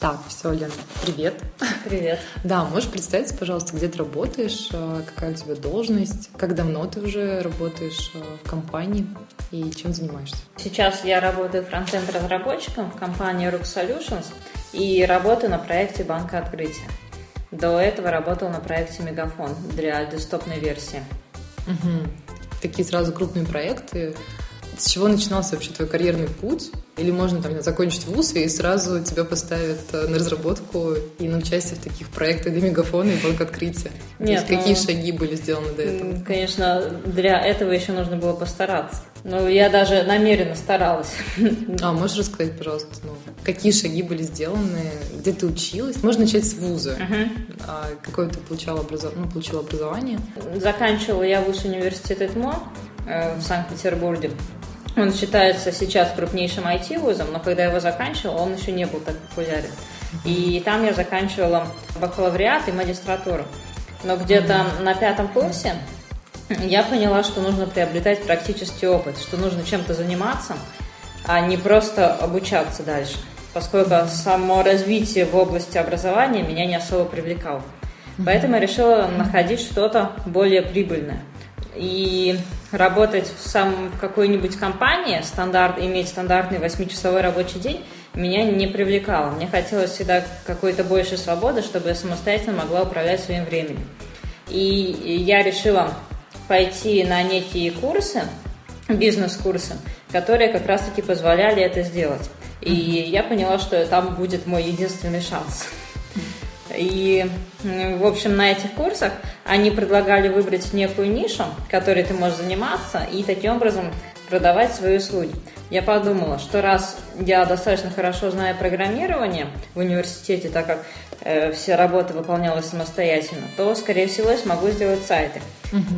Так, все, Лен, привет. Привет. Да, можешь представиться, пожалуйста, где ты работаешь, э, какая у тебя должность, как давно ты уже работаешь э, в компании и чем занимаешься? Сейчас я работаю фронтенд разработчиком в компании Rook Solutions и работаю на проекте Банка Открытия. До этого работал на проекте Мегафон для десктопной версии. Угу. Такие сразу крупные проекты. С чего начинался вообще твой карьерный путь? Или можно там закончить вуз и сразу тебя поставят э, на разработку и на участие в таких проектах для мегафона и банк открытия? Нет, То есть какие ну, шаги были сделаны до этого? Конечно, для этого еще нужно было постараться. Ну, я даже намеренно старалась. А можешь рассказать, пожалуйста, ну, какие шаги были сделаны, где ты училась? Можно начать с вуза. Мгм. А какое ты получала образов... ну, получила образование? Заканчивала я вуз университет ЭТМО э, в Санкт-Петербурге. Он считается сейчас крупнейшим IT-вузом, но когда я его заканчивала, он еще не был так популярен. И там я заканчивала бакалавриат и магистратуру. Но где-то на пятом курсе я поняла, что нужно приобретать практический опыт, что нужно чем-то заниматься, а не просто обучаться дальше, поскольку само развитие в области образования меня не особо привлекало. Поэтому я решила находить что-то более прибыльное. И работать в, сам, в какой-нибудь компании, стандарт, иметь стандартный 8-часовой рабочий день, меня не привлекало. Мне хотелось всегда какой-то больше свободы, чтобы я самостоятельно могла управлять своим временем. И я решила пойти на некие курсы, бизнес-курсы, которые как раз-таки позволяли это сделать. И я поняла, что там будет мой единственный шанс. И, в общем, на этих курсах они предлагали выбрать некую нишу, которой ты можешь заниматься, и таким образом продавать свои услуги. Я подумала, что раз я достаточно хорошо знаю программирование в университете, так как э, все работы выполнялась самостоятельно, то, скорее всего, я смогу сделать сайты.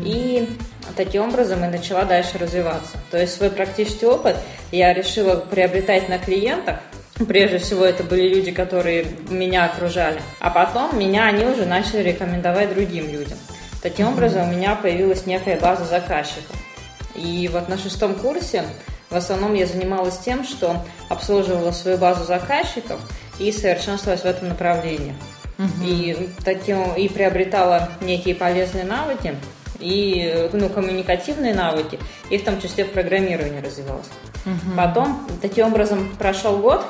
И таким образом и начала дальше развиваться. То есть свой практический опыт я решила приобретать на клиентах, Прежде всего, это были люди, которые меня окружали. А потом меня они уже начали рекомендовать другим людям. Таким образом, у меня появилась некая база заказчиков. И вот на шестом курсе в основном я занималась тем, что обслуживала свою базу заказчиков и совершенствовалась в этом направлении. И, таким, и приобретала некие полезные навыки, и ну, коммуникативные навыки, и в том числе в программировании развивалась. Потом, таким образом, прошел год,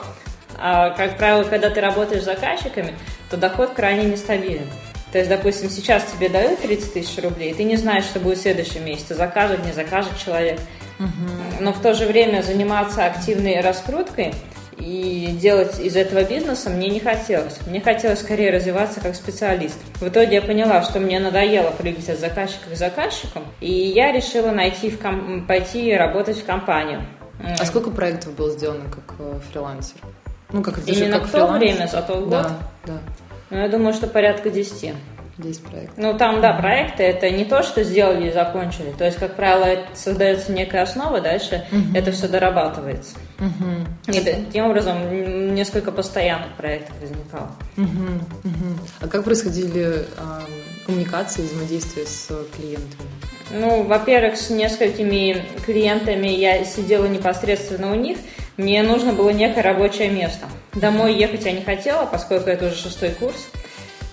а, как правило, когда ты работаешь с заказчиками, то доход крайне нестабилен. То есть, допустим, сейчас тебе дают 30 тысяч рублей, и ты не знаешь, что будет в следующем месяце, закажет, не закажет человек. Но в то же время заниматься активной раскруткой и делать из этого бизнеса мне не хотелось. Мне хотелось скорее развиваться как специалист. В итоге я поняла, что мне надоело прыгать от заказчика к заказчикам, и я решила найти в ком- пойти работать в компанию. А сколько проектов было сделано как э, фрилансер? Ну, как, даже Именно как в то время, за тот год? Да, да, Ну, я думаю, что порядка 10. 10 проектов. Ну, там, да, проекты это не то, что сделали и закончили. То есть, как правило, это создается некая основа, дальше это все дорабатывается. И таким образом несколько постоянных проектов возникало. Мгм, мгм. А как происходили а, коммуникации, взаимодействия с клиентами? Ну, во-первых, с несколькими клиентами я сидела непосредственно у них. Мне нужно было некое рабочее место. Домой ехать я не хотела, поскольку это уже шестой курс.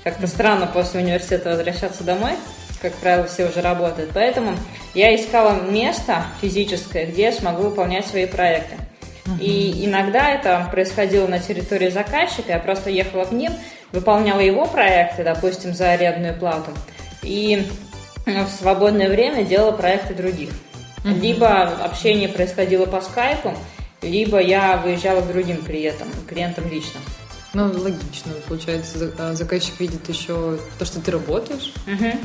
Как-то странно после университета возвращаться домой. Как правило, все уже работают. Поэтому я искала место физическое, где я смогу выполнять свои проекты. И иногда это происходило на территории заказчика. Я просто ехала к ним, выполняла его проекты, допустим, за арендную плату. И э, в свободное время делала проекты других. Либо общение происходило по скайпу, либо я выезжала к другим клиентам, клиентам лично. Ну, логично. Получается, а, заказчик видит еще то, что ты работаешь.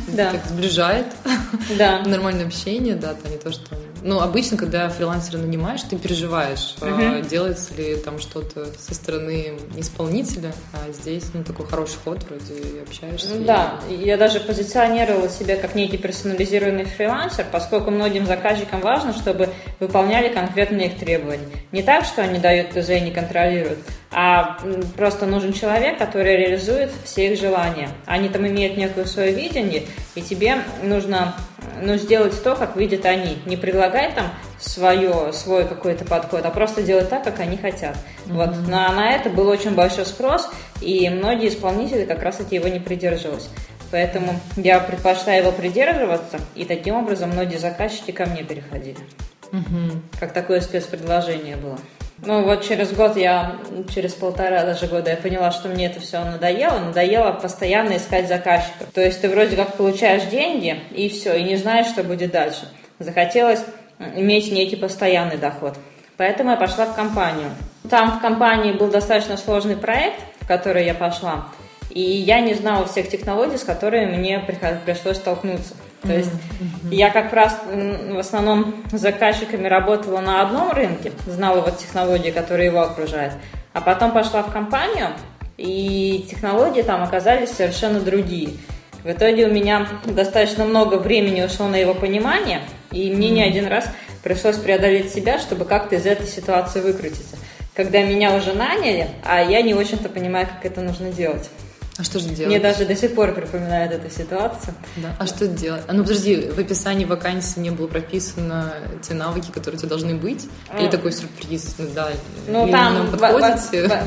Да, Так сближает. да. Нормальное общение, да, то не то, что... Ну, обычно, когда фрилансера нанимаешь, ты переживаешь, а, Мгм. делается ли там что-то со стороны исполнителя, а здесь, ну, такой хороший ход, вроде и общаешься. Ну и- Да, я даже позиционировала себя как некий персонализированный фрилансер, поскольку многим заказчикам важно, чтобы выполняли конкретные их требования. Не так, что они дают ТЗ и не контролируют, а м, просто нужен человек, который реализует все их желания. Они там имеют некое свое видение, и тебе нужно ну, сделать то, как видят они. Не предлагать там свое, свой какой-то подход, а просто делать так, как они хотят. Mm-hmm. Вот на, на это был очень большой спрос, и многие исполнители как раз таки его не придерживались. Поэтому я предпочла его придерживаться, и таким образом многие заказчики ко мне переходили. Угу. Как такое спецпредложение было. Ну вот через год я, через полтора даже года я поняла, что мне это все надоело. Надоело постоянно искать заказчиков. То есть ты вроде как получаешь деньги и все, и не знаешь, что будет дальше. Захотелось иметь некий постоянный доход. Поэтому я пошла в компанию. Там в компании был достаточно сложный проект, в который я пошла. И я не знала всех технологий, с которыми мне пришлось столкнуться. То есть mm-hmm. я как раз в основном с заказчиками работала на одном рынке, знала вот технологии, которые его окружают, а потом пошла в компанию, и технологии там оказались совершенно другие. В итоге у меня достаточно много времени ушло на его понимание, и мне не один раз пришлось преодолеть себя, чтобы как-то из этой ситуации выкрутиться. Когда меня уже наняли, а я не очень-то понимаю, как это нужно делать. А что же делать? Мне даже до сих пор припоминает эту ситуацию. Да. А что делать? А ну подожди, в описании вакансии не было прописано те навыки, которые у тебя должны быть? Или а. такой сюрприз? Ну, да. Ну Или там,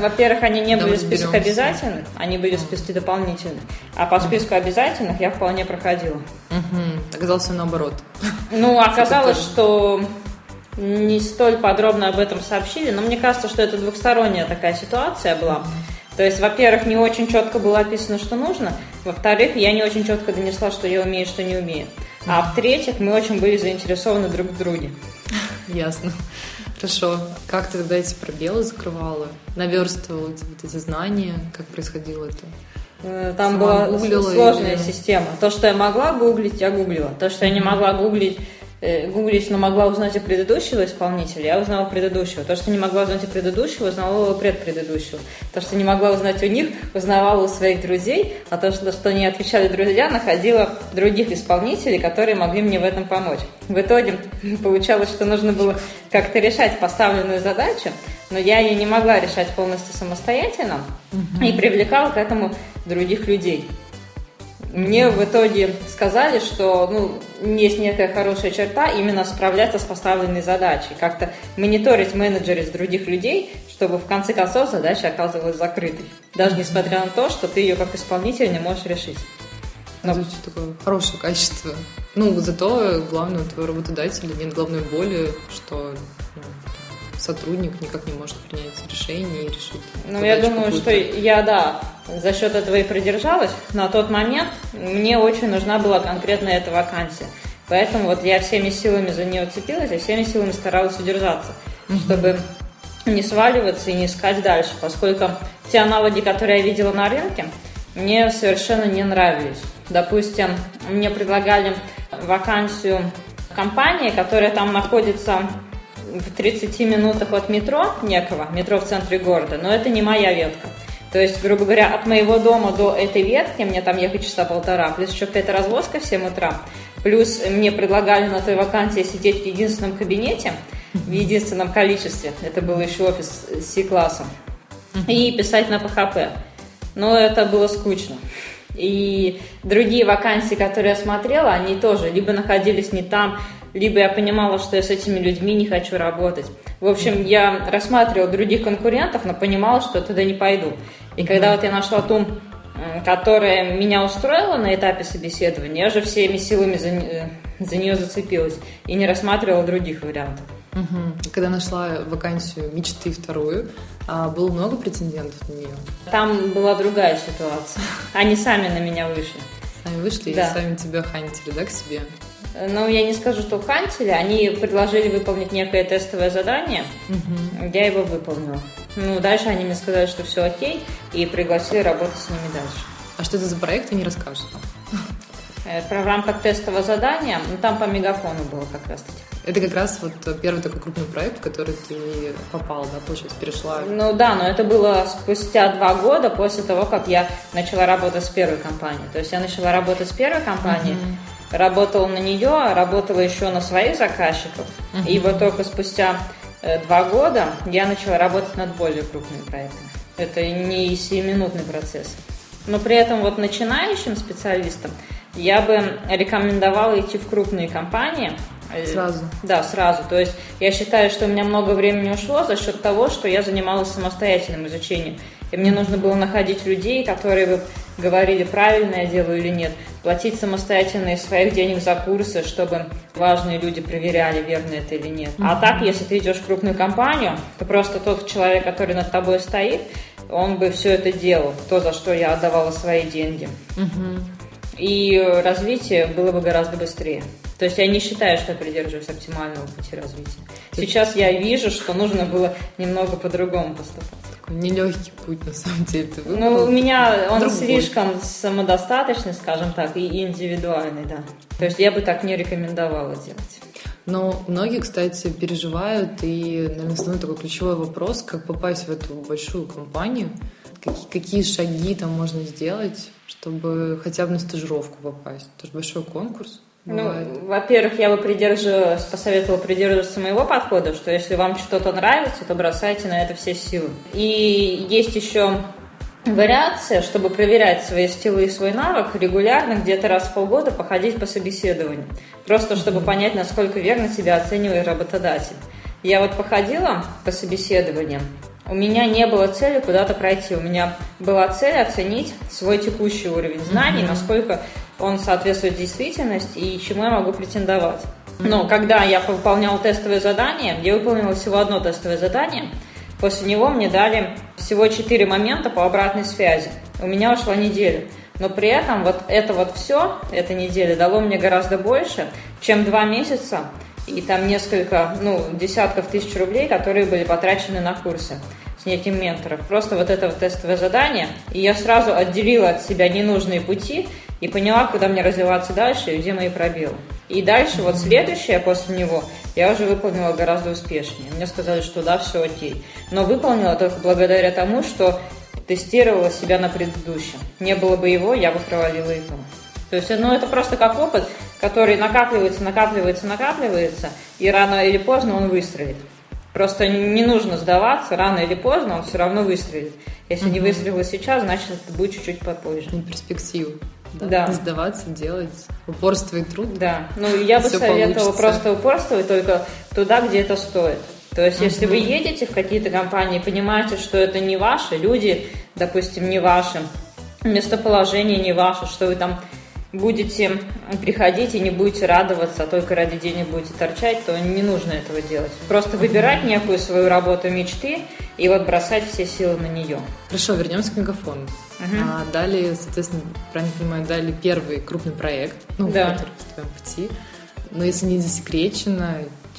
во-первых, они не были в списке обязательных, они были в списке дополнительных. А по списку обязательных я вполне проходила. Угу. Оказалось все наоборот. Ну, оказалось, что не столь подробно об этом сообщили, но мне кажется, что это двухсторонняя такая ситуация была. То есть, во-первых, не очень четко было описано, что нужно. Во-вторых, я не очень четко донесла, что я умею, что не умею. А в-третьих, мы очень были заинтересованы друг в друге. Ясно. Хорошо. Как ты тогда эти пробелы закрывала? Наверстывала эти, вот эти знания? Как происходило это? Э, там Сама была сложная или... система. То, что я могла гуглить, я гуглила. То, что я не могла гуглить, гуглить, но могла узнать о предыдущего исполнителя, я узнала предыдущего. То, что не могла узнать о предыдущего, узнавала у предпредыдущего. То, что не могла узнать у них, узнавала у своих друзей, а то, что, что не отвечали друзья, находила других исполнителей, которые могли мне в этом помочь. В итоге получалось, что нужно было как-то решать поставленную задачу, но я ее не могла решать полностью самостоятельно и привлекала к этому других людей. Мне в итоге сказали, что ну, есть некая хорошая черта именно справляться с поставленной задачей, как-то мониторить менеджеры из других людей, чтобы в конце концов задача оказывалась закрытой, даже несмотря на то, что ты ее как исполнитель не можешь решить. Но... Звучит такое хорошее качество. Ну, зато главное у твоего работодателя нет главной боли, что ну, сотрудник никак не может принять решение и решить. Ну, я думаю, что я, да, за счет этого и продержалась. На тот момент мне очень нужна была конкретно эта вакансия. Поэтому вот я всеми силами за нее цепилась, и всеми силами старалась удержаться, mm-hmm. чтобы не сваливаться и не искать дальше, поскольку те аналоги, которые я видела на рынке, мне совершенно не нравились. Допустим, мне предлагали вакансию компании, которая там находится в 30 минутах от метро некого, метро в центре города, но это не моя ветка. То есть, грубо говоря, от моего дома до этой ветки мне там ехать часа полтора, плюс еще какая-то развозка в 7 утра, плюс мне предлагали на той вакансии сидеть в единственном кабинете, в единственном количестве, это был еще офис с C-классом, и писать на PHP. Но это было скучно. И другие вакансии, которые я смотрела, они тоже либо находились не там, либо я понимала, что я с этими людьми не хочу работать. В общем, я рассматривала других конкурентов, но понимала, что туда не пойду. И когда вот я нашла ту, которая меня устроила на этапе собеседования, я же всеми силами за, за нее зацепилась и не рассматривала других вариантов. Угу. Когда нашла вакансию мечты вторую, а было много претендентов на нее? Там была другая ситуация. Они сами на меня вышли. Сами вышли да. и сами тебя хантили, да, к себе? Ну, я не скажу, что хантили. Они предложили выполнить некое тестовое задание. Угу. Я его выполнила. Ну, дальше они мне сказали, что все окей, и пригласили работать с ними дальше. А что это за проект, они расскажут? Э, в рамках тестового задания, ну, там по мегафону было как раз-таки. Это как раз вот первый такой крупный проект, в который ты попал, да, получается, перешла? Ну да, но это было спустя два года после того, как я начала работать с первой компанией. То есть я начала работать с первой компанией, uh-huh работала на нее, работала еще на своих заказчиков. Uh-huh. И вот только спустя э, два года я начала работать над более крупными проектами. Это не сиюминутный процесс. Но при этом вот начинающим специалистам я бы рекомендовала идти в крупные компании, Э, Сразу? Да, сразу. То есть я считаю, что у меня много времени ушло за счет того, что я занималась самостоятельным изучением. И мне нужно было находить людей, которые бы говорили, правильно я делаю или нет, платить самостоятельно из своих денег за курсы, чтобы важные люди проверяли, верно это или нет. А так, если ты идешь в крупную компанию, то просто тот человек, который над тобой стоит, он бы все это делал, то, за что я отдавала свои деньги. И развитие было бы гораздо быстрее. То есть я не считаю, что я придерживаюсь оптимального пути развития. Сейчас я вижу, что нужно было немного по-другому поступать. Такой нелегкий путь, на самом деле. Ты Ну, у меня он другой. слишком самодостаточный, скажем так, и индивидуальный, да. То есть я бы так не рекомендовала делать. Но многие, кстати, переживают, и, наверное, основной такой ключевой вопрос, как попасть в эту большую компанию, какие, какие шаги там можно сделать, чтобы хотя бы на стажировку попасть. Это же большой конкурс. Ну, во-первых, я бы придерживалась, посоветовала придерживаться моего подхода, что если вам что-то нравится, то бросайте на это все силы. И есть еще вариация, чтобы проверять свои стилы и свой навык, регулярно, где-то раз в полгода походить по собеседованию. Просто чтобы понять, насколько верно тебя оценивает работодатель. Я вот походила по собеседованиям, у меня не было цели куда-то пройти. У меня была цель оценить свой текущий уровень знаний, насколько он соответствует действительности и чему я могу претендовать. Но когда я выполняла тестовое задание, я выполнила всего одно тестовое задание. После него мне дали всего 4 момента по обратной связи. У меня ушла неделя. Но при этом вот это вот все, эта неделя, дало мне гораздо больше, чем два месяца и там несколько, ну, десятков тысяч рублей, которые были потрачены на курсы снятием менторов. Просто вот это вот тестовое задание, и я сразу отделила от себя ненужные пути и поняла, куда мне развиваться дальше и где мои пробелы. И дальше, вот следующее после него, я уже выполнила гораздо успешнее. Мне сказали, что да, все окей. Но выполнила только благодаря тому, что тестировала себя на предыдущем. Не было бы его, я бы провалила и то. То есть, ну, это просто как опыт, который накапливается, накапливается, накапливается, и рано или поздно он выстрелит. Просто не нужно сдаваться, рано или поздно он все равно выстрелит. Если не выстрелил сейчас, значит, это будет чуть-чуть попозже. На перспективу. Да. Не сдаваться, делать упорство и труд. Да, ну я бы советовала получится. просто упорствовать только туда, где это стоит. То есть, если вы едете в какие-то компании, понимаете, что это не ваши, люди, допустим, не ваши, местоположение не ваше, что вы там будете приходить и не будете радоваться, а только ради денег будете торчать, то не нужно этого делать. Просто выбирать некую свою работу мечты и вот бросать все силы на нее. Хорошо, вернемся к мегафону. А, дали, соответственно, правильно понимаю, дали первый крупный проект, ну, Да. который в твоем пути. Но если не засекречено,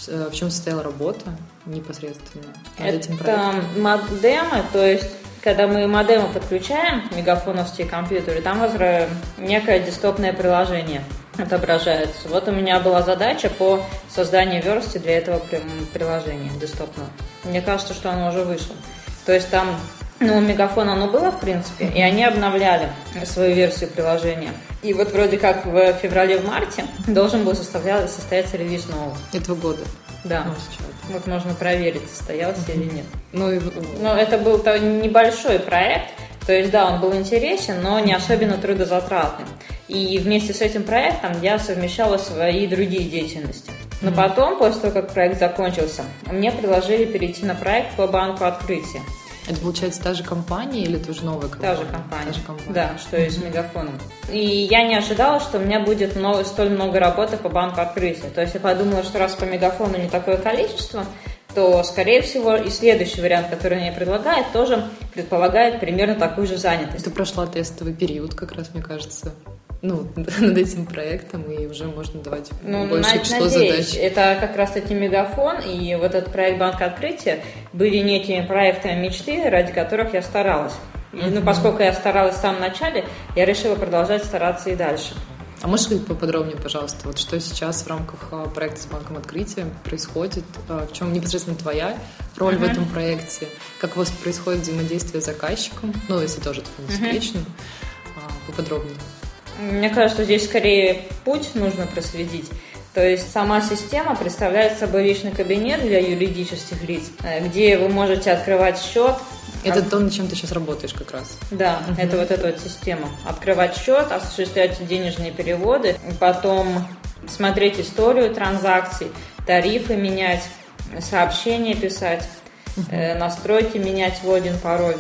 э, в чем состояла работа непосредственно над этим проектом? Это модемы, то есть когда мы модемы подключаем, мегафоновские компьютеры, там возра- некое десктопное приложение отображается. Вот у меня была задача по созданию версти для этого при- приложения десктопного. Мне кажется, что оно уже вышло. То есть там, ну, у Мегафона оно было, в принципе, и они обновляли свою версию приложения. И вот вроде как в феврале, в марте должен был состояться релиз нового. Этого года. Да. Ну. Вот можно проверить, состоялся или нет. Ну, и, Ну, это был небольшой проект, то есть, да, он был интересен, но не особенно трудозатратным. И вместе с этим проектом я совмещала свои другие деятельности. Но потом, после того, как проект закончился, мне предложили перейти на проект по банку открытия. Это получается та же компания или это уже новая компания? Та же компания. Та же компания. Да, что и с Мегафоном. И я не ожидала, что у меня будет много, столь много работы по банку открытия. То есть я подумала, что раз по Мегафону не такое количество, то, скорее всего, и следующий вариант, который мне предлагает, тоже предполагает примерно такую же занятость. Ты прошла тестовый период, как раз, мне кажется, ну, над этим проектом, и уже можно давать Ну, большее число надеюсь. задач. Это как раз таки Мегафон и вот этот проект Банка Открытия были некими проектами мечты, ради которых я старалась. И, ну, поскольку я старалась в самом начале, я решила продолжать стараться и дальше. А можешь поподробнее, пожалуйста, вот что сейчас в рамках а, проекта с банком открытия происходит, а, в чем непосредственно твоя роль в этом проекте, как у вас происходит взаимодействие с заказчиком, ну, если тоже это не а, поподробнее. Мне кажется, здесь скорее путь нужно проследить. То есть сама система представляет собой личный кабинет для юридических лиц, э, где вы можете открывать счет, Это то, над чем ты сейчас работаешь как раз. Да, это вот эта вот система. Открывать счет, осуществлять денежные переводы, потом смотреть историю транзакций, тарифы менять, сообщения писать, э, настройки менять в один пароль.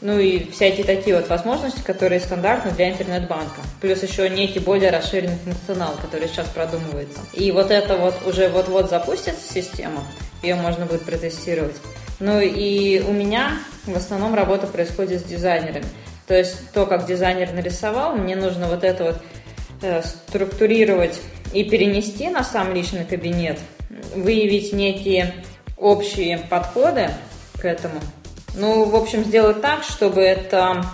Ну и всякие такие вот возможности, которые стандартны для интернет-банка. Плюс еще некий более расширенный функционал, который сейчас продумывается. И вот это вот уже вот-вот запустится система, ее можно будет протестировать. Ну и у меня в основном работа происходит с дизайнерами. То есть то, как дизайнер нарисовал, мне нужно вот это вот э, структурировать и перенести на сам личный кабинет, выявить некие общие подходы к этому – ну, в общем, сделать так, чтобы это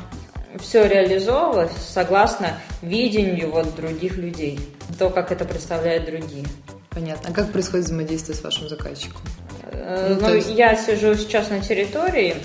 все реализовывалось согласно видению вот других людей, то, как это представляют другие. Понятно. А как происходит взаимодействие с вашим заказчиком? Э, ну, ну есть... я сижу сейчас на территории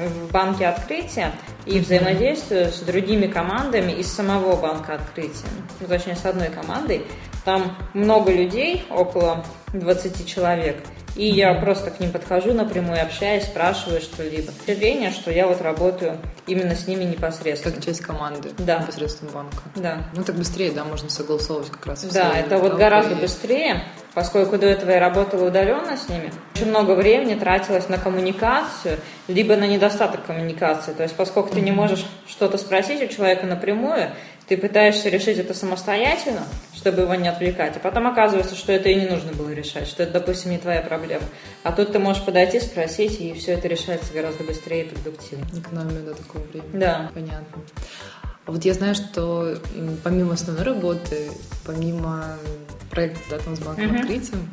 в банке открытия и взаимодействую с другими командами из самого банка открытия, ну, точнее, с одной командой. Там много людей, около 20 человек – и я просто к ним подхожу напрямую, общаюсь, спрашиваю что-либо. Впечатление, что я вот работаю именно с ними непосредственно. Как часть команды да. непосредственно банка. Да. Ну так быстрее, да, можно согласовывать как раз. Да, это вот гораздо и... быстрее, поскольку до этого я работала удаленно с ними. Очень много времени тратилось на коммуникацию, либо на недостаток коммуникации. То есть поскольку ты не можешь что-то спросить у человека напрямую, ты пытаешься решить это самостоятельно, чтобы его не отвлекать, а потом оказывается, что это и не нужно было решать, что это, допустим, не твоя проблема. А тут ты можешь подойти, спросить, и все это решается гораздо быстрее и продуктивнее. Экономия, да, такого времени. Да. Понятно. А вот я знаю, что помимо основной работы, помимо проекта да, там, с банком uh-huh. открытием,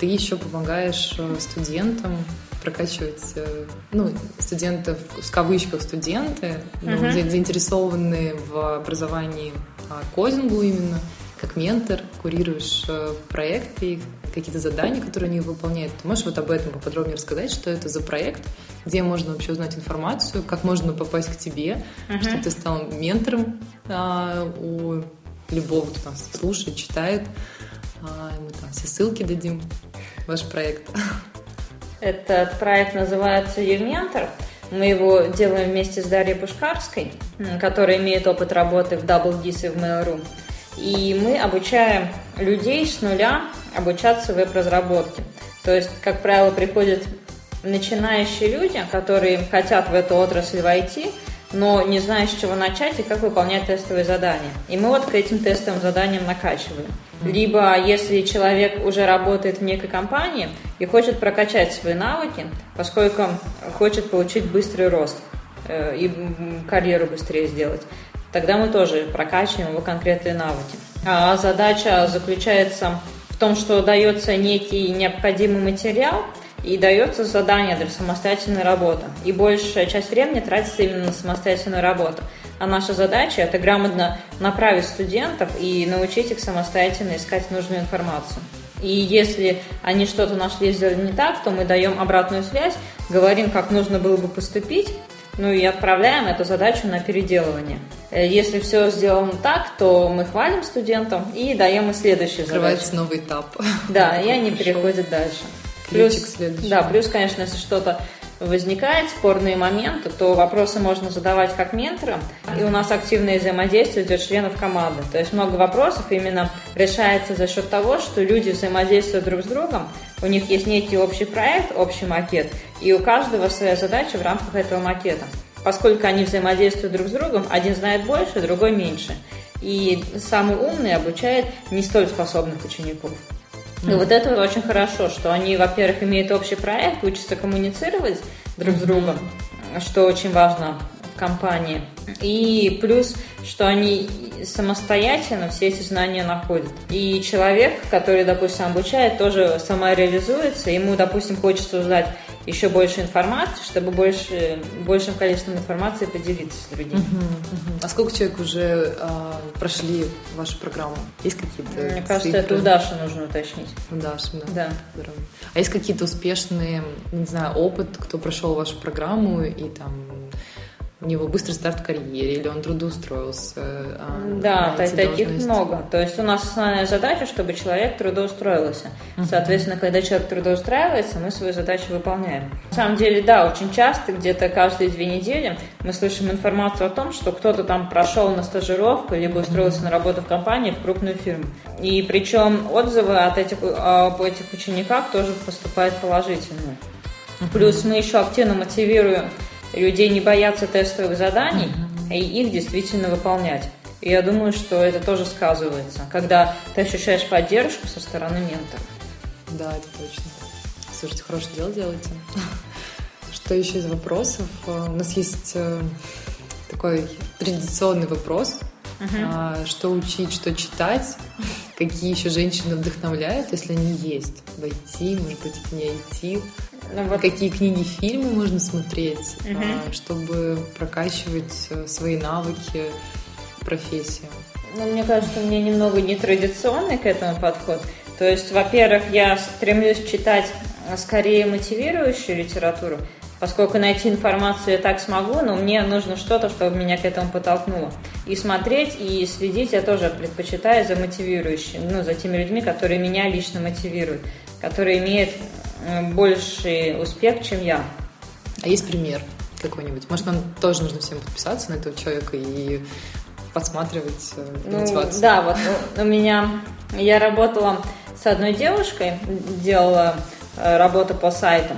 ты еще помогаешь э, студентам прокачивать, э, ну, студентов, в кавычках студенты, ну, uh-huh. заинтересованные в образовании а, кодингу именно, как ментор, курируешь э, проекты, какие-то задания, которые они выполняют. Ты можешь вот об этом поподробнее рассказать, что это за проект, где можно вообще узнать информацию, как можно попасть к тебе, uh-huh. чтобы ты стал ментором а, у любого, кто нас слушает, читает. А, мы там все ссылки дадим, ваш проект. Этот проект называется «Юментор». Мы его делаем вместе с Дарьей Пушкарской, которая имеет опыт работы в Double Dis и в Mail.ru. И мы обучаем людей с нуля обучаться веб-разработке. То есть, как правило, приходят начинающие люди, которые хотят в эту отрасль войти, но не знают, с чего начать и как выполнять тестовые задания. И мы вот к этим тестовым заданиям накачиваем. Либо если человек уже работает в некой компании и хочет прокачать свои навыки, поскольку хочет получить быстрый рост э, и карьеру быстрее сделать, тогда мы тоже прокачиваем его конкретные навыки. А задача заключается в том, что дается некий необходимый материал и дается задание для самостоятельной работы. И большая часть времени тратится именно на самостоятельную работу. А наша задача – это грамотно направить студентов и научить их самостоятельно искать нужную информацию. И если они что-то нашли и сделали не так, то мы даем обратную связь, говорим, как нужно было бы поступить, ну и отправляем эту задачу на переделывание. Э, если все сделано так, то мы хвалим студентам и даем им следующую задачу. Открывается новый этап. Да, и они переходят дальше. Плюс. Да, плюс, конечно, если что-то возникает спорные моменты, то вопросы можно задавать как менторам, и у нас активное взаимодействие идет членов команды. То есть много вопросов именно решается за счет того, что люди взаимодействуют друг с другом, у них есть некий общий проект, общий макет, и у каждого своя задача в рамках этого макета. Поскольку они взаимодействуют друг с другом, один знает больше, другой меньше. И самый умный обучает не столь способных учеников. И вот это вот очень хорошо, что они, во-первых, имеют общий проект, учатся коммуницировать друг с другом, что очень важно в компании. И плюс, что они самостоятельно все эти знания находят. И человек, который, допустим, обучает, тоже самореализуется, ему, допустим, хочется узнать еще больше информации, чтобы больше, большим количеством информации поделиться с другими. Uh-huh, uh-huh. А сколько человек уже а, прошли вашу программу? Есть какие-то Мне цифры? кажется, это у Даши нужно уточнить. У Даши, да. да. А есть какие-то успешные, не знаю, опыт, кто прошел вашу программу и там у него быстрый старт в карьере, или он трудоустроился. А, да, есть таких должности. много. То есть у нас основная задача, чтобы человек трудоустроился. Uh-huh. Соответственно, когда человек трудоустраивается, мы свою задачу выполняем. На самом деле, да, очень часто, где-то каждые две недели, мы слышим информацию о том, что кто-то там прошел на стажировку, либо устроился uh-huh. на работу в компании, в крупную фирму. И причем отзывы от этих, об этих учениках тоже поступают положительные. Uh-huh. Плюс мы еще активно мотивируем людей не бояться тестовых заданий mm-hmm. и их действительно выполнять. И я думаю, что это тоже сказывается, когда ты ощущаешь поддержку со стороны ментора. Да, это точно. Слушайте, хорошее дело делаете. Что еще из вопросов? Э, у нас есть э, такой традиционный вопрос. Uh-huh. Что учить, что читать? Какие еще женщины вдохновляют, если они есть? В IT, может быть, в не IT? Ну, вот. Какие книги, фильмы можно смотреть, угу. чтобы прокачивать э, свои навыки, профессию? Ну, мне кажется, у меня немного нетрадиционный к этому подход. То есть, во-первых, я стремлюсь читать э, скорее мотивирующую литературу, поскольку найти информацию я так смогу, но мне нужно что-то, чтобы меня к этому подтолкнуло. И смотреть, и следить я тоже предпочитаю за мотивирующим, ну, за теми людьми, которые меня лично мотивируют, которые имеют больший успех, чем я. А есть пример какой-нибудь? Может, нам тоже нужно всем подписаться на этого человека и подсматривать э, ну, Да, вот у меня... Я работала с одной девушкой, делала э, работу по сайту.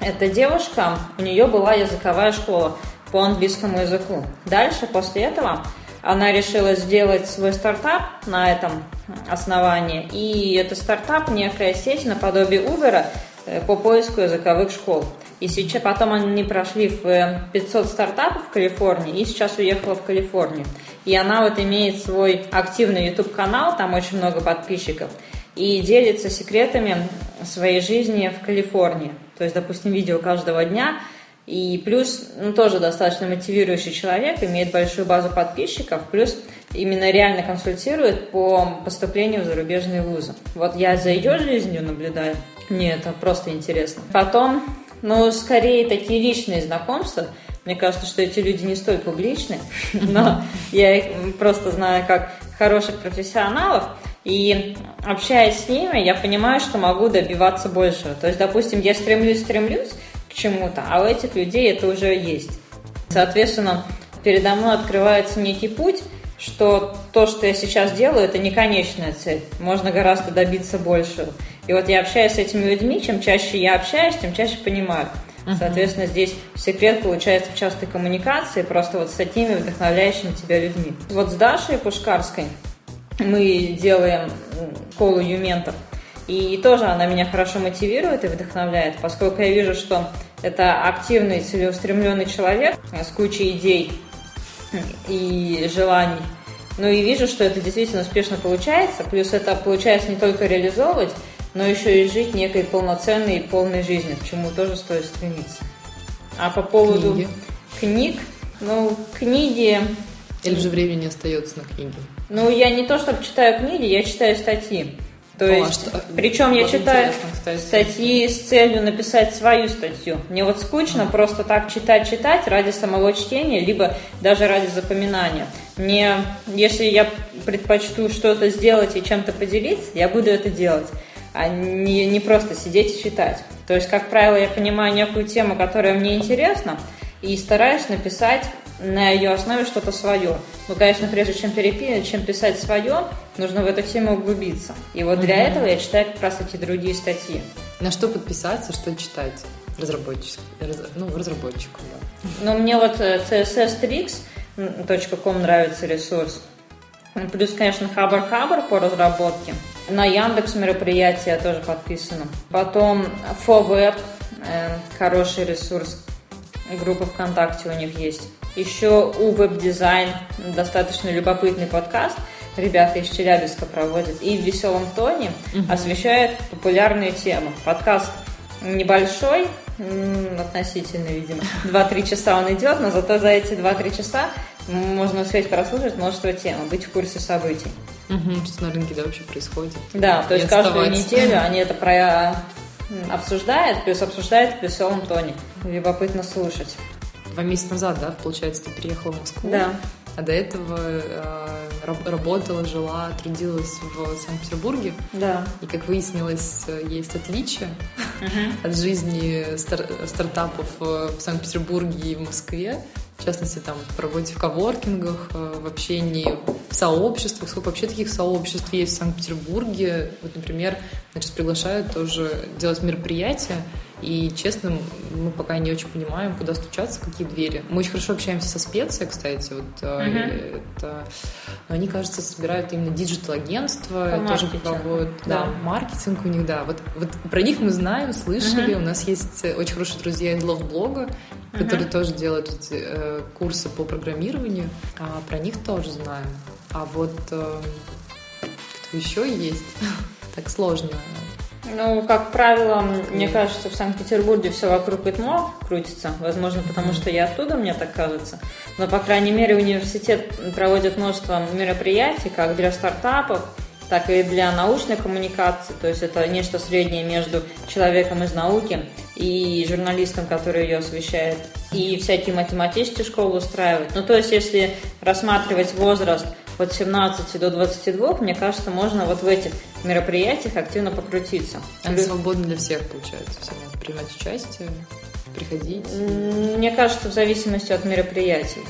Эта девушка, у нее была языковая школа по английскому языку. Дальше, после этого, она решила сделать свой стартап на этом основании. И это стартап, некая сеть наподобие Uber э, по поиску языковых школ. И сейчас потом они прошли в 500 стартапов в Калифорнии и сейчас уехала в Калифорнию. И она вот имеет свой активный YouTube-канал, там очень много подписчиков, и делится секретами своей жизни в Калифорнии. То есть, допустим, видео каждого дня – и плюс, ну, тоже достаточно мотивирующий человек, имеет большую базу подписчиков, плюс именно реально консультирует по поступлению в зарубежные вузы. Вот я за ее жизнью наблюдаю, мне это просто интересно. Потом, ну, скорее такие личные знакомства. Мне кажется, что эти люди не столь публичны, но я их просто знаю как хороших профессионалов. И общаясь с ними, я понимаю, что могу добиваться большего. То есть, допустим, я стремлюсь-стремлюсь, к чему-то, а у этих людей это уже есть. Соответственно, передо мной открывается некий путь, что то, что я сейчас делаю, это не конечная цель. Можно гораздо добиться большего. И вот я общаюсь с этими людьми, чем чаще я общаюсь, тем чаще понимаю. Соответственно, здесь секрет получается в частой коммуникации, просто вот с такими вдохновляющими тебя людьми. Вот с Дашей Пушкарской мы делаем школу юментов – и тоже она меня хорошо мотивирует и вдохновляет, поскольку я вижу, что это активный, целеустремленный человек с кучей идей и желаний. Ну и вижу, что это действительно успешно получается. Плюс это получается не только реализовывать, но еще и жить некой полноценной и полной жизнью, к чему тоже стоит стремиться. А по поводу книги. книг, ну, книги... Или же времени остается на книги? Ну, я не то, чтобы читаю книги, я читаю статьи. То О, есть, причем я читаю статьи с целью написать свою статью. Мне вот скучно а. просто так читать-читать ради самого чтения, либо даже ради запоминания. Мне, если я предпочту что-то сделать и чем-то поделиться, я буду это делать, а не, не просто сидеть и читать. То есть, как правило, я понимаю некую тему, которая мне интересна, и стараюсь написать на ее основе что-то свое. Ну, конечно, прежде чем переписывать, чем писать свое, нужно в эту тему углубиться. И вот для этого я читаю как раз эти другие статьи. На что подписаться, что читать? Разработчик, ну, разработчику, да. Ну, мне вот э, css.tricks.com нравится ресурс. Плюс, конечно, Хабар-Хабар по разработке. На Яндекс мероприятия тоже подписано. Потом FoWeb, э, хороший ресурс. Группа ВКонтакте у них есть. Еще у веб-дизайн достаточно любопытный подкаст. Ребята из Челябинска проводят. И в веселом тоне угу. освещают популярные темы. Подкаст небольшой, относительно, видимо. 2-3 часа он идет, но зато за эти 2-3 часа можно успеть прослушать множество тем, быть в курсе событий. Угу, что на рынке да, вообще происходит. Да, то есть каждую неделю они это про обсуждают, плюс обсуждают в веселом тоне. Любопытно слушать. Два месяца назад, да, получается, ты переехала в Москву. Да. А до этого э, работала, жила, трудилась в Санкт-Петербурге. Да. И, как выяснилось, есть отличия uh-huh. от жизни стар- стартапов в Санкт-Петербурге и в Москве. В частности, там, по работе в коворкингах, э, в общении в сообществах. Сколько вообще таких сообществ есть в Санкт-Петербурге? Вот, например, значит, приглашают тоже делать мероприятия, и, честно, мы пока не очень понимаем, куда стучаться, какие двери. Мы очень хорошо общаемся со специей, кстати. Вот, uh-huh. это, они, кажется, собирают именно digital-агентство, тоже проводят да. Да, маркетинг у них, да. Вот, вот про них мы знаем, слышали. Uh-huh. У нас есть очень хорошие друзья из LoftBlog а, uh-huh. которые тоже делают эти, э, курсы по программированию. А про них тоже знаем. А вот э, кто еще есть? так сложно ну, как правило, мне кажется, в Санкт-Петербурге все вокруг ИТМО крутится. Возможно, потому что я оттуда, мне так кажется. Но, по крайней мере, университет проводит множество мероприятий, как для стартапов, так и для научной коммуникации. То есть это нечто среднее между человеком из науки и журналистом, который ее освещает. И всякие математические школы устраивают. Ну, то есть, если рассматривать возраст от 17 до 22, мне кажется, можно вот в этих мероприятиях активно покрутиться. Они Плюс... свободны для всех, получается, все могут принимать участие, приходить? Мне кажется, в зависимости от мероприятий.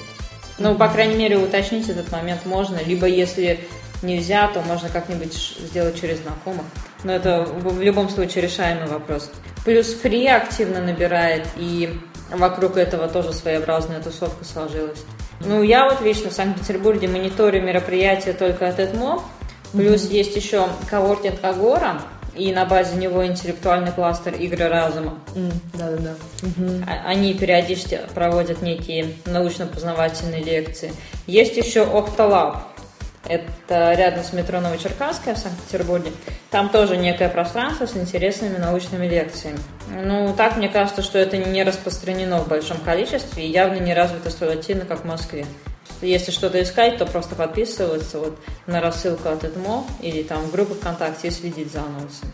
Ну, по крайней мере, уточнить этот момент можно, либо если нельзя, то можно как-нибудь сделать через знакомых. Но это в любом случае решаемый вопрос. Плюс фри активно набирает, и вокруг этого тоже своеобразная тусовка сложилась. Ну, я вот лично в Санкт-Петербурге мониторю мероприятия только от ЭТМО, плюс mm-hmm. есть еще коворкинг Агора, и на базе него интеллектуальный кластер игры разума. Mm, да-да-да. Угу. Они периодически проводят некие научно-познавательные лекции. Есть еще Octolab. Это рядом с метро Новочеркасская в Санкт-Петербурге. Там тоже некое пространство с интересными научными лекциями. Ну, так мне кажется, что это не распространено в большом количестве и явно не развито столь активно, как в Москве. Если что-то искать, то просто подписываться вот на рассылку от ЭТМО или там в группу ВКонтакте и следить за анонсами.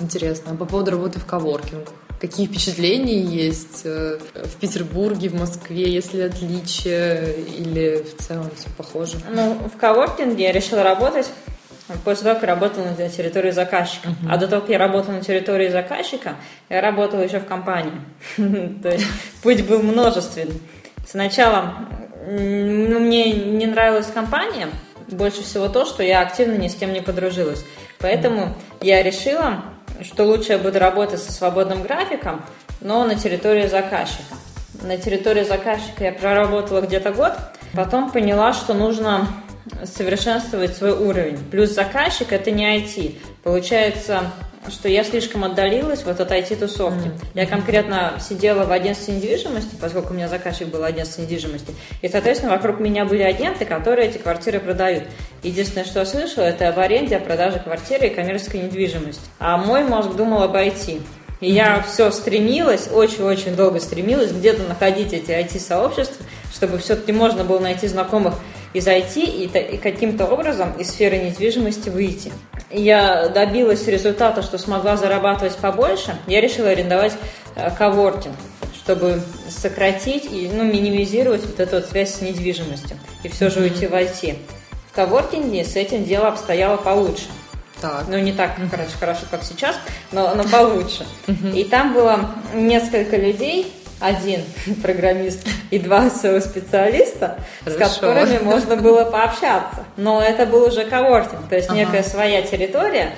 Интересно. А по поводу работы в коворкингах? Какие впечатления есть э, в Петербурге, в Москве, если отличия или в целом все похоже? Ну, в коворкинге я решила работать после того, как я работала на территории заказчика. Uh-huh. А до того, как я работала на территории заказчика, я работала еще в компании. То есть путь был множественный. Сначала ну, мне не нравилась компания, больше всего то, что я активно ни с кем не подружилась. Поэтому я решила что лучше я буду работать со свободным графиком, но на территории заказчика. На территории заказчика я проработала где-то год, потом поняла, что нужно совершенствовать свой уровень. Плюс заказчик это не IT. Получается, что я слишком отдалилась вот от IT-тусовки. Mm-hmm. Я конкретно сидела в агентстве недвижимости, поскольку у меня заказчик был агентство недвижимости, и, соответственно, вокруг меня были агенты, которые эти квартиры продают. Единственное, что я слышала, это об аренде, о продаже квартиры и коммерческой недвижимости. А мой мозг думал об IT. И я все стремилась, очень-очень долго стремилась где-то находить эти IT-сообщества, чтобы все-таки можно было найти знакомых из IT и, и каким-то образом из сферы недвижимости выйти я добилась результата, что смогла зарабатывать побольше, я решила арендовать э, коворкинг, чтобы сократить и ну, минимизировать вот эту вот связь с недвижимостью и все же уйти в IT. В коворкинге с этим дело обстояло получше. Так. Ну, не так короче, хорошо, как сейчас, но, но получше. И там было несколько людей, один программист и два SEO-специалиста, с которыми можно было пообщаться. Но это был уже коворкинг, то есть ага. некая своя территория,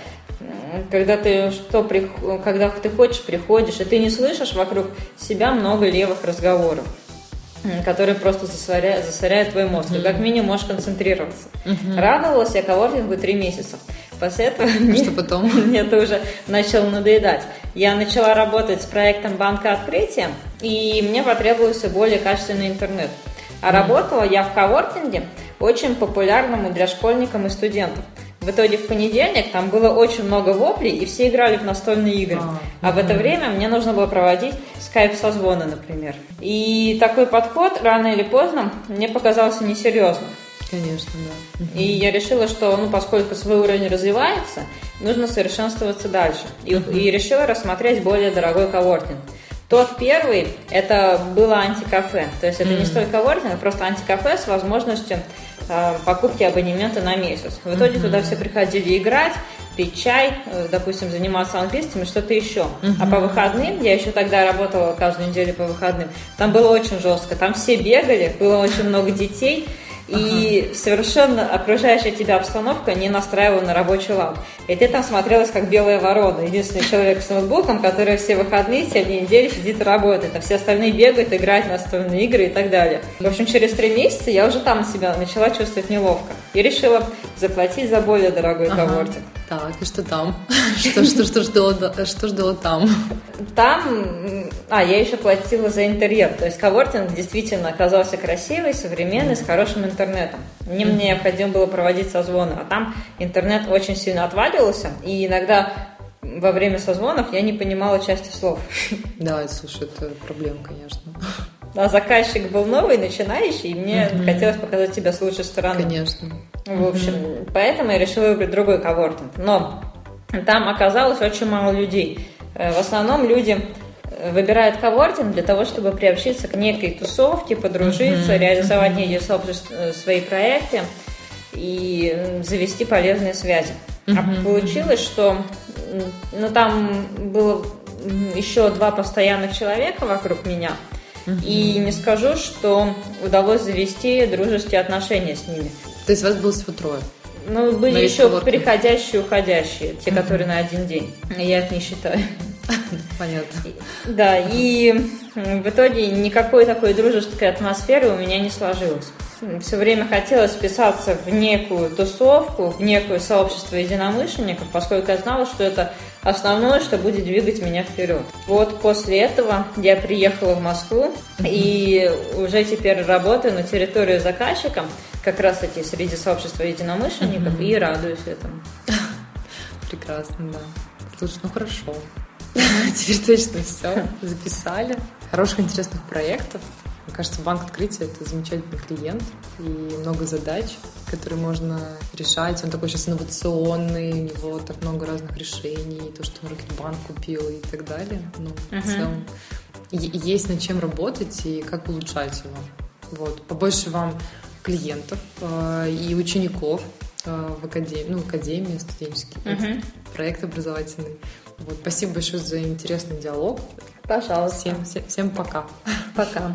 когда ты что когда ты хочешь, приходишь, и ты не слышишь вокруг себя много левых разговоров которые просто засоряют, засоряют твой мозг. Ты как минимум можешь концентрироваться. Mm-hmm. Радовалась я коворкингу три месяца. После этого а мне, что потом? мне это уже начало надоедать. Я начала работать с проектом банка открытия, и мне потребовался более качественный интернет. А работала я в коворкинге, очень популярному для школьников и студентов. В итоге в понедельник там было очень много воплей, и все играли в настольные игры. А, а в это время мне нужно было проводить скайп-созвоны, например. И такой подход рано или поздно мне показался несерьезным. Конечно, да. И я решила, что, ну, поскольку свой уровень развивается, нужно совершенствоваться дальше. И, uh-huh. и решила рассмотреть более дорогой коворкинг. Тот первый, это было антикафе. То есть это не столько вординг, а просто антикафе с возможностью покупки абонемента на месяц. В итоге Мгм. туда все приходили играть, пить чай, э, допустим, заниматься английским и что-то еще. А Мгм. по выходным, я еще тогда работала каждую неделю по выходным, там было очень жестко. Там все бегали, было очень много детей. И совершенно окружающая тебя обстановка не настраивала на рабочий лад. И ты там смотрелась как белая ворона. Единственный человек с ноутбуком, который все выходные, все дни недели сидит и работает. А все остальные бегают, играют в настольные игры и так далее. В общем, через три месяца я уже там себя начала чувствовать неловко. И решила заплатить за более дорогой Ага. коворкинг. Так, и что там? Что, что, что, ждало, что ждало там? Там, а, я еще платила за интерьер. То есть коворкинг действительно оказался красивый, современный, с хорошим интернетом. Мне Мгм. необходимо было проводить созвоны, а там интернет очень сильно отваливался, и иногда во время созвонов я не понимала части слов. Да, слушай, это проблема, конечно. А заказчик был новый, начинающий, и мне Мгм. хотелось показать себя с лучшей стороны. Конечно. В общем, поэтому я решила выбрать другой коворкинг. Но там оказалось очень мало людей. Э, В основном люди э, выбирают коворкинг для того, чтобы приобщиться к некой тусовке, подружиться, Мгм. реализовать э, свои проекты и завести полезные связи. А Мгм. получилось, что ну, там было еще два постоянных человека вокруг меня, и не скажу, что удалось завести дружеские отношения с ними. То есть вас было всего трое? Ну, были еще коворкинг. приходящие и уходящие, те, которые на один день. Я их не считаю. Понятно. Да, и в итоге никакой такой дружеской атмосферы у меня не сложилось. Все время хотелось вписаться в некую тусовку, в некое сообщество единомышленников, поскольку я знала, что это основное, что будет двигать меня вперед. Вот после этого я приехала в Москву и уже теперь работаю на территории заказчика, как раз таки среди сообщества единомышленников, Мгм. и радуюсь этому. Прекрасно, да. Слушай, ну хорошо. Теперь точно все. Записали. Хороших, интересных проектов. Мне кажется, банк открытия это замечательный клиент и много задач, которые можно решать. Он такой сейчас инновационный, у него так много разных решений, то, что Рокетбанк купил и так далее. Ну, в Мгм. целом есть над чем работать и как улучшать его. Вот. Побольше вам клиентов э, и учеников э, в академии, ну, академии студенческие, Мгм. проект образовательный. Вот. Спасибо большое за интересный диалог. Пожалуйста. Всем, всем, всем пока. Пока.